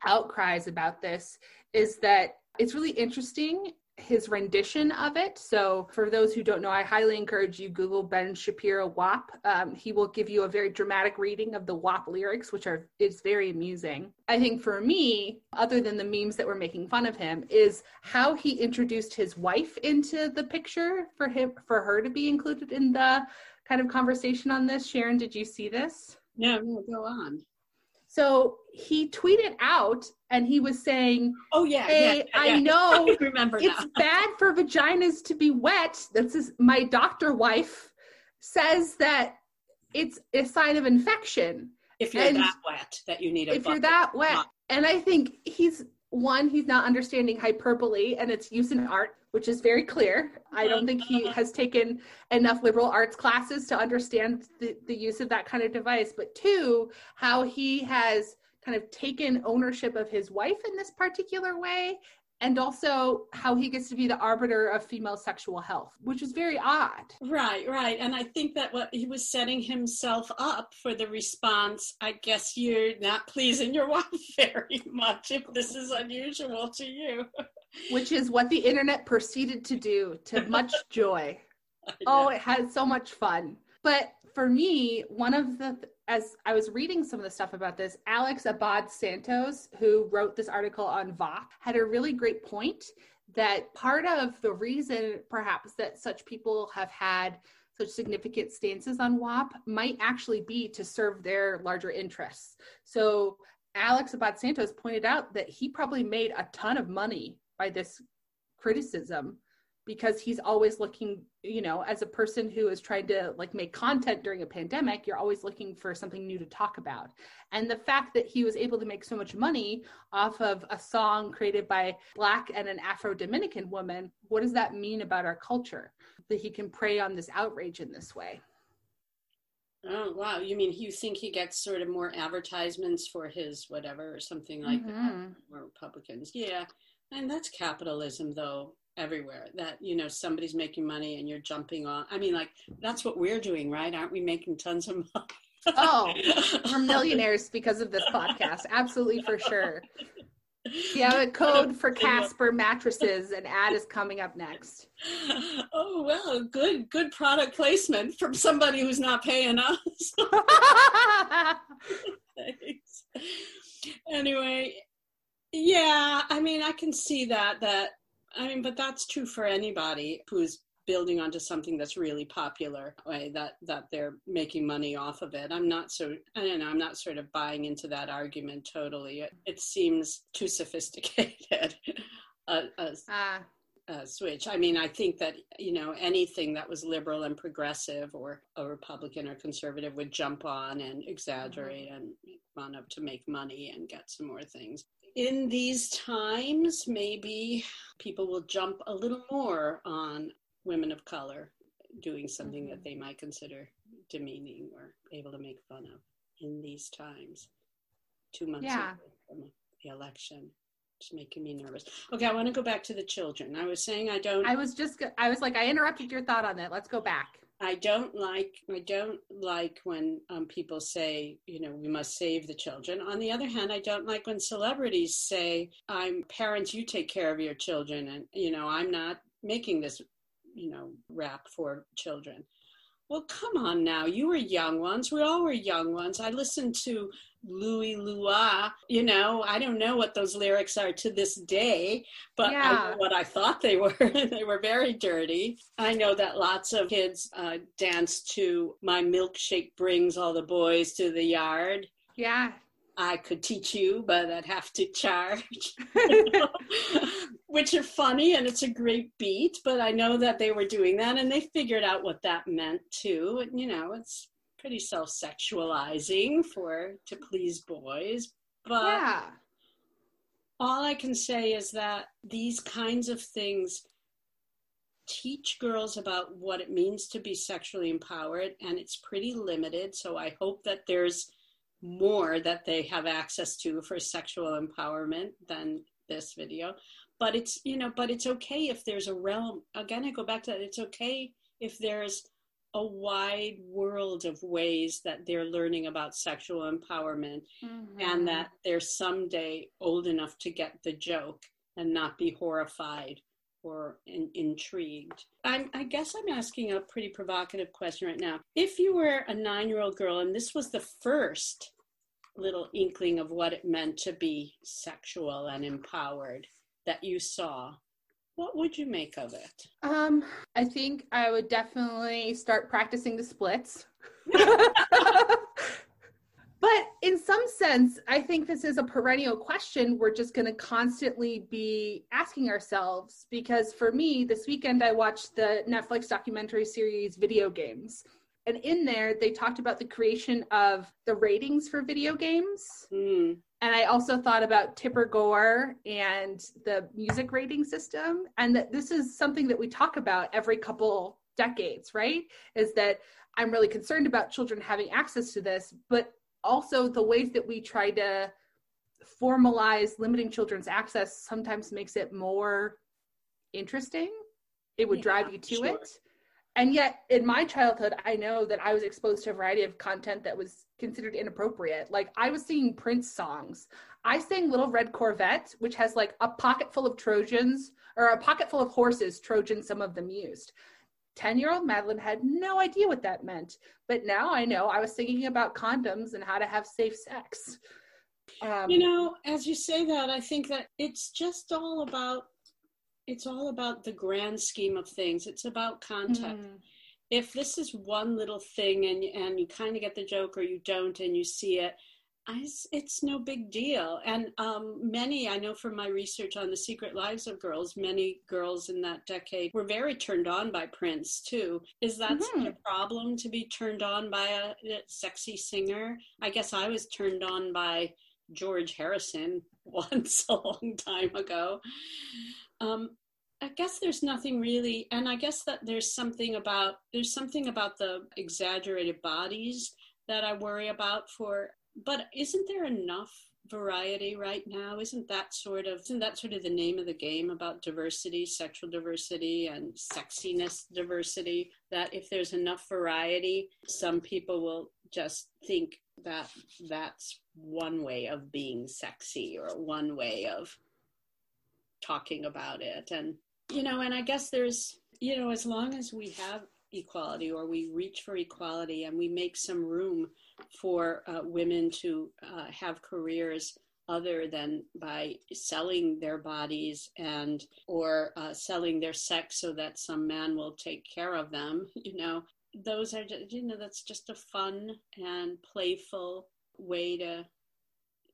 outcries about this, is that it's really interesting his rendition of it. So, for those who don't know, I highly encourage you Google Ben Shapiro WAP. Um, he will give you a very dramatic reading of the WAP lyrics, which are is very amusing. I think for me, other than the memes that were making fun of him, is how he introduced his wife into the picture for him for her to be included in the kind of conversation on this. Sharon, did you see this? no go on So he tweeted out and he was saying, oh yeah Hey, yeah, I yeah. know [laughs] I remember it's now [laughs] bad for vaginas to be wet. This is my doctor wife says that it's a sign of infection if you're and that wet that you need a if you're that wet. And I think he's one, he's not understanding hyperbole and its use in art, which is very clear. I don't think he has taken enough liberal arts classes to understand the, the use of that kind of device. But two, how he has kind of taken ownership of his wife in this particular way. And also how he gets to be the arbiter of female sexual health, which is very odd. Right, right. And I think that what he was setting himself up for the response, I guess you're not pleasing your [laughs] wife very much if this is unusual to you. [laughs] which is what the internet proceeded to do to [laughs] much joy. Oh, it had so much fun. But for me, one of the as I was reading some of the stuff about this, Alex Abad Santos, who wrote this article on Vox, had a really great point that part of the reason perhaps that such people have had such significant stances on WAP might actually be to serve their larger interests. So Alex Abad Santos pointed out that he probably made a ton of money by this criticism because he's always looking you know as a person who is trying to like make content during a pandemic you're always looking for something new to talk about and the fact that he was able to make so much money off of a song created by black and an afro dominican woman what does that mean about our culture that he can prey on this outrage in this way Oh, wow. You mean you think he gets sort of more advertisements for his whatever or something like that? Mhm. More Republicans. Yeah. And that's capitalism, though, everywhere. That, you know, somebody's making money and you're jumping on. I mean, like, that's what we're doing, right? Aren't we making tons of money? oh [laughs] we're millionaires because of this podcast absolutely for sure have a code for [laughs] casper mattresses an ad is coming up next Oh well, good good product placement from somebody who's not paying us. [laughs] Thanks. Anyway, yeah, I mean, I can see that. That I mean, but that's true for anybody who's building onto something that's really popular way that that they're making money off of it. I'm not so i don't know i'm not sort of buying into that argument totally. It, it seems too sophisticated a, [laughs] a, uh, a switch. I mean i think that you know anything that was liberal and progressive or a republican or conservative would jump on and exaggerate mm-hmm. and run up to make money and get some more things in these times, maybe people will jump a little more on women of color doing something mm-hmm. that they might consider demeaning or able to make fun of in these times. Two months yeah. from the election. It's making me nervous. Okay, I want to go back to the children. I was saying I don't. I was just. I was like, I interrupted your thought on that. Let's go back. I don't like I don't like when um, people say you know we must save the children. On the other hand, I don't like when celebrities say I'm parents, you take care of your children, and you know I'm not making this you know rap for children. Well, come on now. You were young ones. We all were young ones. I listened to Louie Louie. You know, I don't know what those lyrics are to this day, but yeah. I what I thought they were. [laughs] they were very dirty. I know that lots of kids uh, dance to My Milkshake Brings All the Boys to the Yard. Yeah. I could teach you, but I'd have to charge, [laughs] [laughs] which are funny and it's a great beat. But I know that they were doing that and they figured out what that meant too. And, you know, it's pretty self sexualizing for to please boys. But yeah. all I can say is that these kinds of things teach girls about what it means to be sexually empowered and it's pretty limited. So I hope that there's more that they have access to for sexual empowerment than this video but it's you know but it's okay if there's a realm again i go back to that it's okay if there's a wide world of ways that they're learning about sexual empowerment mm-hmm. and that they're someday old enough to get the joke and not be horrified or in, intrigued. I'm, I guess I'm asking a pretty provocative question right now. If you were a nine year old girl and this was the first little inkling of what it meant to be sexual and empowered that you saw, what would you make of it? Um, I think I would definitely start practicing the splits. [laughs] But in some sense, I think this is a perennial question we're just going to constantly be asking ourselves. Because for me, this weekend I watched the Netflix documentary series Video Games. And in there, they talked about the creation of the ratings for video games. Mm. And I also thought about Tipper Gore and the music rating system. And that this is something that we talk about every couple decades, right? Is that I'm really concerned about children having access to this, but also the ways that we try to formalize limiting children's access sometimes makes it more interesting. It would yeah, drive you to sure. it. And yet, in my childhood, I know that I was exposed to a variety of content that was considered inappropriate. Like, I was singing Prince songs. I sang Little Red Corvette, which has like a pocket full of Trojans or a pocket full of horses, Trojans, some of them used. 10 year old Madeline had no idea what that meant. But now I know I was singing about condoms and how to have safe sex. Um, you know, as you say that, I think that it's just all about it's all about the grand scheme of things. It's about content. Mm. If this is one little thing and and you kind of get the joke or you don't and you see it, I, it's no big deal. And um, many, I know from my research on the secret lives of girls, many girls in that decade were very turned on by Prince too. Is that mm-hmm. a problem to be turned on by a, a sexy singer? I guess I was turned on by George Harrison [laughs] once a long time ago. Um, I guess there's nothing really, and I guess that there's something about there's something about the exaggerated bodies that I worry about for but isn't there enough variety right now? Isn't that sort of isn't that sort of the name of the game about diversity, sexual diversity and sexiness diversity? That if there's enough variety, some people will just think that that's one way of being sexy or one way of talking about it. And you know, and I guess there's you know, as long as we have equality or we reach for equality and we make some room for uh, women to uh, have careers other than by selling their bodies and or uh, selling their sex so that some man will take care of them [laughs] you know those are just, you know that's just a fun and playful way to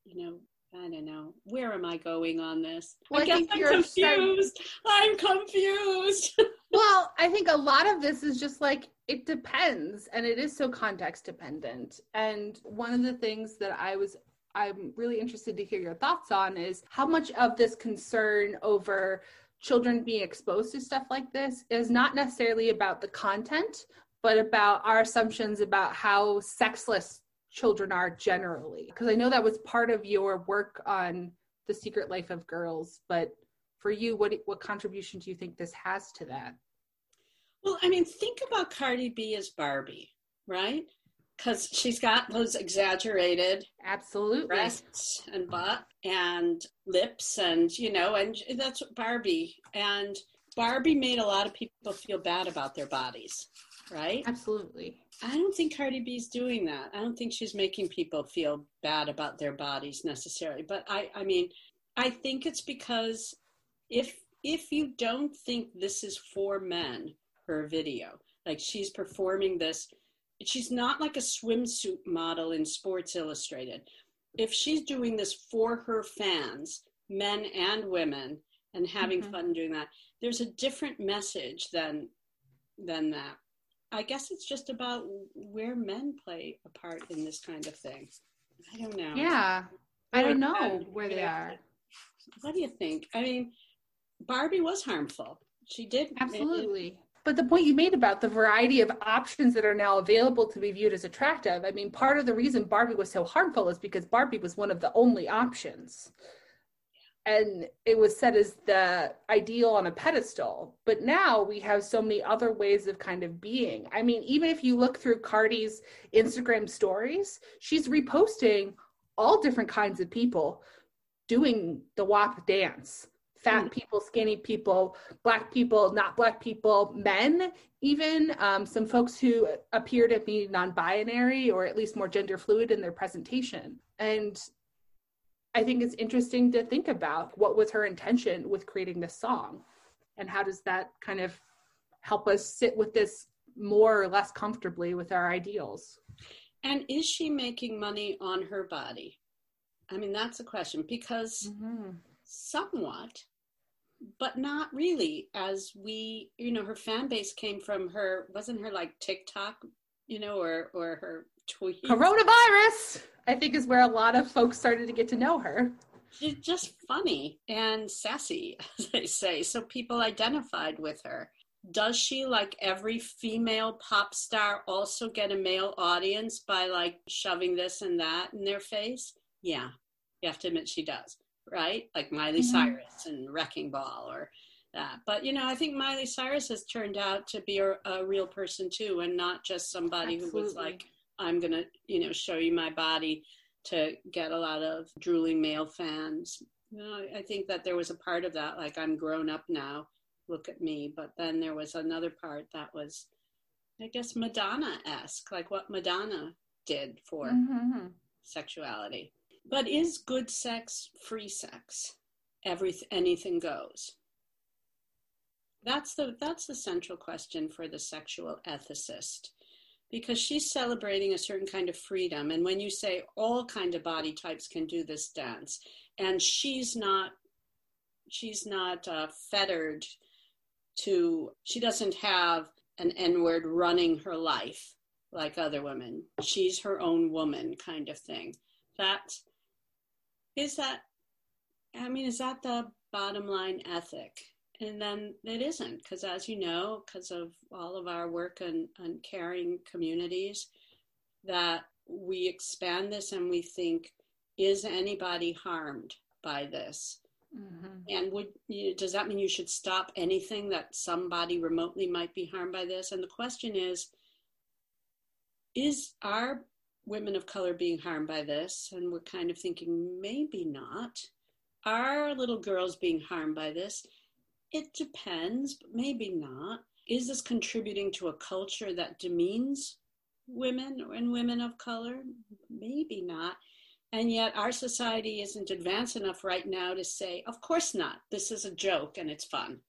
you know I don't know. Where am I going on this? Well, I, I guess I'm confused. I'm confused. [laughs] well, I think a lot of this is just like it depends and it is so context dependent. And one of the things that I was I'm really interested to hear your thoughts on is how much of this concern over children being exposed to stuff like this is not necessarily about the content, but about our assumptions about how sexless children are generally. Because I know that was part of your work on the secret life of girls, but for you, what what contribution do you think this has to that? Well, I mean, think about Cardi B as Barbie, right? because she's got those exaggerated absolutely breasts and butt and lips and you know and that's barbie and barbie made a lot of people feel bad about their bodies right absolutely i don't think cardi b's doing that i don't think she's making people feel bad about their bodies necessarily but i i mean i think it's because if if you don't think this is for men her video like she's performing this she's not like a swimsuit model in Sports Illustrated. If she's doing this for her fans, men and women, and having mm-hmm. fun doing that, there's a different message than than that. I guess it's just about where men play a part in this kind of thing. I don't know. Yeah. I don't know uh, where they are. What do you think? I mean, Barbie was harmful. She did. Absolutely. But the point you made about the variety of options that are now available to be viewed as attractive, I mean, part of the reason Barbie was so harmful is because Barbie was one of the only options. And it was set as the ideal on a pedestal. But now we have so many other ways of kind of being. I mean, even if you look through Cardi's Instagram stories, she's reposting all different kinds of people doing the WAP dance fat mm. people, skinny people, black people, not black people, men, even um, some folks who appear to be non binary or at least more gender fluid in their presentation. And I think it's interesting to think about what was her intention with creating this song and how does that kind of help us sit with this more or less comfortably with our ideals. And is she making money on her body? I mean, that's a question because mm-hmm. somewhat but not really as we you know her fan base came from her wasn't her like tiktok you know or or her tweet coronavirus i think is where a lot of folks started to get to know her she's just funny and sassy [laughs] as they say so people identified with her does she like every female pop star also get a male audience by like shoving this and that in their face yeah you have to admit she does right? Like Miley mm-hmm. Cyrus and Wrecking Ball or that. But, you know, I think Miley Cyrus has turned out to be a, a real person too and not just somebody Absolutely. who was like, I'm going to, you know, show you my body to get a lot of drooling male fans. You know, I think that there was a part of that, like, I'm grown up now, look at me. But then there was another part that was, I guess, Madonna esque, like what Madonna did for mm-hmm. sexuality. But is good sex free sex? Every anything goes. That's the that's the central question for the sexual ethicist because she's celebrating a certain kind of freedom. And when you say all kind of body types can do this dance and she's not she's not uh, fettered to she doesn't have an n-word running her life like other women. She's her own woman kind of thing. That is that i mean is that the bottom line ethic and then it isn't because as you know because of all of our work on, on caring communities that we expand this and we think is anybody harmed by this mm-hmm. and would you, does that mean you should stop anything that somebody remotely might be harmed by this and the question is is our women of color being harmed by this, and we're kind of thinking maybe not. Are little girls being harmed by this? It depends, but maybe not. Is this contributing to a culture that demeans women and women of color? Maybe not. And yet, our society isn't advanced enough right now to say, of course not. This is a joke and it's fun.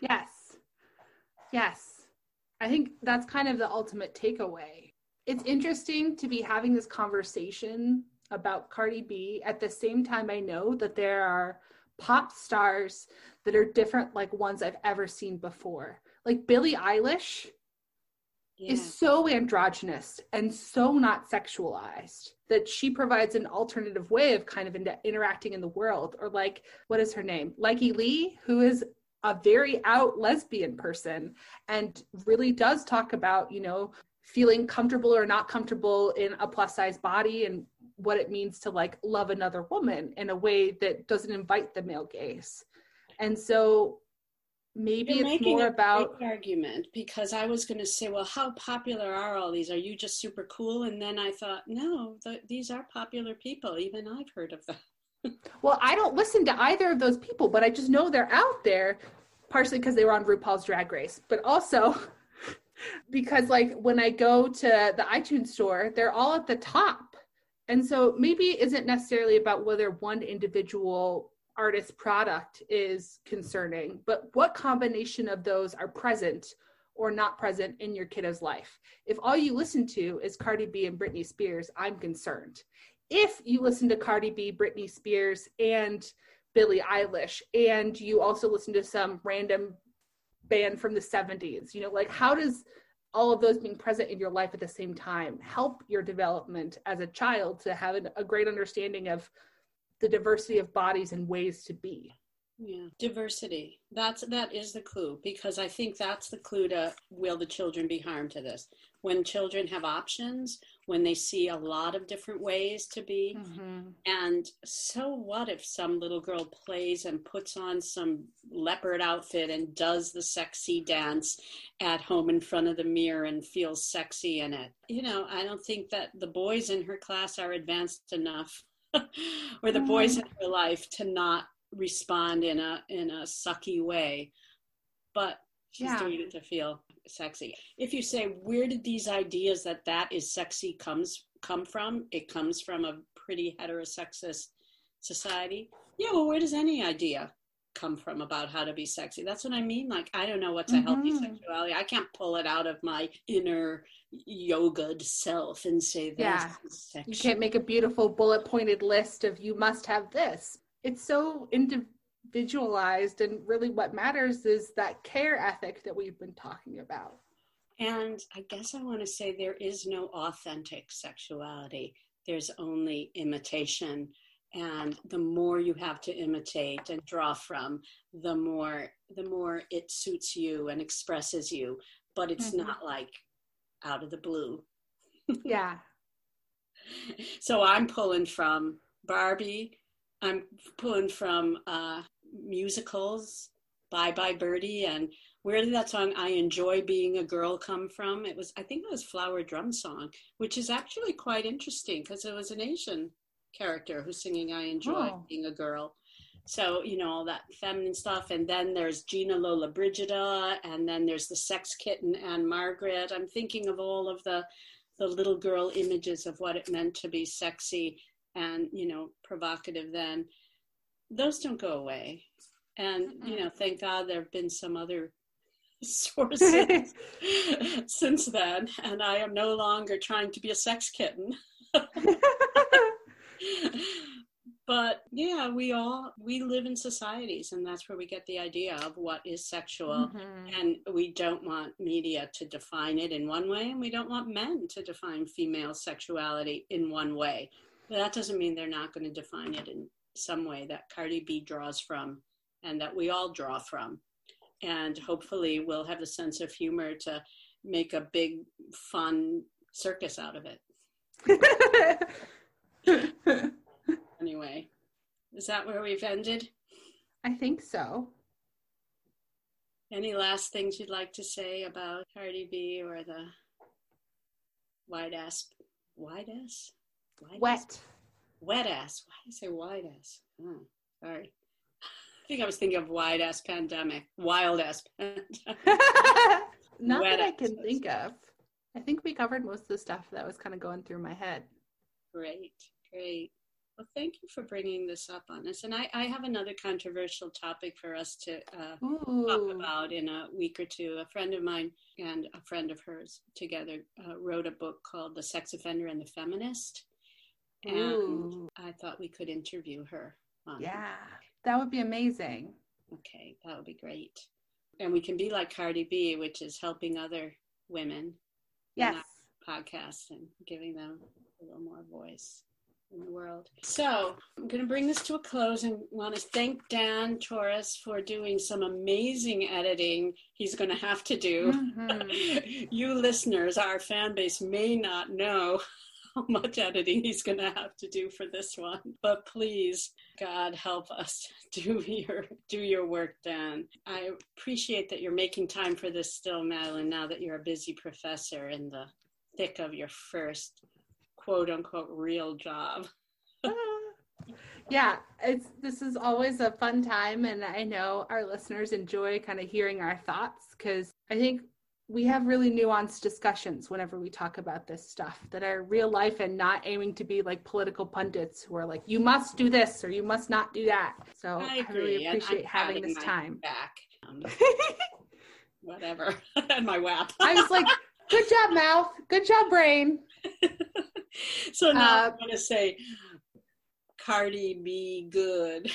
Yes. Yes. I think that's kind of the ultimate takeaway. It's interesting to be having this conversation about Cardi B at the same time I know that there are pop stars that are different like ones I've ever seen before. Like Billie Eilish yeah. is so androgynous and so not sexualized that she provides an alternative way of kind of in- interacting in the world. Or like, what is her name? Lykke Li, who is a very out lesbian person and really does talk about, you know, feeling comfortable or not comfortable in a plus size body and what it means to like love another woman in a way that doesn't invite the male gaze. And so maybe You're it's more about argument because I was going to say, well, how popular are all these? Are you just super cool? And then I thought, no, the, these are popular people. Even I've heard of them. [laughs] well, I don't listen to either of those people, but I just know they're out there, partially because they were on RuPaul's Drag Race, but also [laughs] because, like, when I go to the iTunes store, they're all at the top. And so maybe isn't necessarily about whether one individual artist product is concerning, but what combination of those are present or not present in your kiddo's life? If all you listen to is Cardi B and Britney Spears, I'm concerned if you listen to Cardi B, Britney Spears, and Billie Eilish, and you also listen to some random band from the 70s, you know, like how does all of those being present in your life at the same time help your development as a child to have a great understanding of the diversity of bodies and ways to be? Yeah, diversity. That's that is the clue because I think that's the clue to will the children be harmed to this. When children have options, when they see a lot of different ways to be, mm-hmm. and so what if some little girl plays and puts on some leopard outfit and does the sexy dance at home in front of the mirror and feels sexy in it? You know, I don't think that the boys in her class are advanced enough [laughs] or the mm-hmm. boys in her life to not respond in a in a sucky way but she's yeah. doing it to feel sexy if you say where did these ideas that that is sexy comes come from it comes from a pretty heterosexist society yeah well where does any idea come from about how to be sexy that's what i mean like i don't know what's mm-hmm. a healthy mm-hmm. sexuality i can't pull it out of my inner yoga self and say that yeah. you can't make a beautiful bullet pointed list of you must have this it's so individualized and really what matters is that care ethic that we've been talking about. And i guess i want to say there is no authentic sexuality. There's only imitation. And the more you have to imitate and draw from the more the more it suits you and expresses you. But it's mm-hmm. not like out of the blue. [laughs] Yeah. So i'm pulling from barbie I'm pulling from uh, musicals, Bye Bye Birdie, and where did that song "I Enjoy Being a Girl" come from? It was, I think, it was Flower Drum Song, which is actually quite interesting because it was an Asian character who's singing "I Enjoy oh. Being a Girl." So you know all that feminine stuff, and then there's Gina Lollobrigida, and then there's the Sex Kitten and Margaret. I'm thinking of all of the the little girl images of what it meant to be sexy and you know provocative then those don't go away. And you know thank god there have been some other [laughs] sources [laughs] since then and i am no longer trying to be a sex kitten. [laughs] But yeah we all we live in societies and that's where we get the idea of what is sexual. Mm-hmm. and we don't want media to define it in one way and we don't want men to define female sexuality in one way but that doesn't mean they're not going to define it in some way that Cardi B draws from and that we all draw from. And hopefully we'll have the sense of humor to make a big, fun circus out of it. [laughs] anyway, is that where we've ended? I think so. Any last things you'd like to say about Cardi B or the wide ass, wide ass? Wet. Wet ass. Why do you say wide ass? Oh, sorry. I think I was thinking of wide ass pandemic, wild ass [laughs] pandemic. Not Wet that I can think of. I think we covered most of the stuff that was kind of going through my head. Great, great. Well, thank you for bringing this up on us. And I, I have another controversial topic for us to uh, talk about in a week or two. A friend of mine and a friend of hers together uh, wrote a book called The Sex Offender and the Feminist. And Ooh. I thought we could interview her. yeah, that would be amazing. Okay, that would be great. And we can be like Cardi B, which is helping other women. Yes. Podcast and giving them a little more voice in the world. So I'm going to bring this to a close and want to thank Dan Torres for doing some amazing editing he's going to have to do. Mm-hmm. [laughs] you listeners, our fan base may not know how much editing he's going to have to do for this one. But please, God help us [laughs] do your do your work, Dan. I appreciate that you're making time for this still, Madeline. Now that you're a busy professor in the thick of your first quote unquote real job. [laughs] [laughs] yeah, it's this is always a fun time and I know our listeners enjoy kind of hearing our thoughts cuz I think we have really nuanced discussions whenever we talk about this stuff that are real life and not aiming to be like political pundits who are like you must do this or you must not do that. So I, I really appreciate having this time. Back. Um, [laughs] whatever. [laughs] and my WAP. I was like Good job, mouth. Good job, brain. [laughs] so now uh, I'm going to say, Cardi B, good.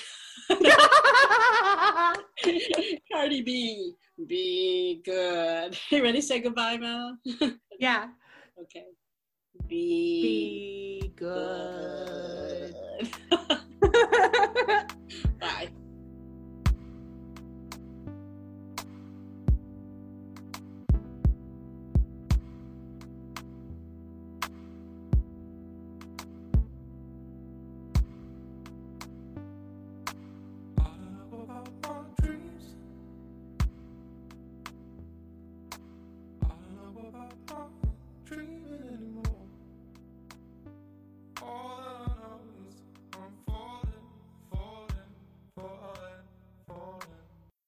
[laughs] Cardi B, be good. [laughs] You ready to say goodbye, Mel? [laughs] yeah. Okay. Be, be good. good. Bye.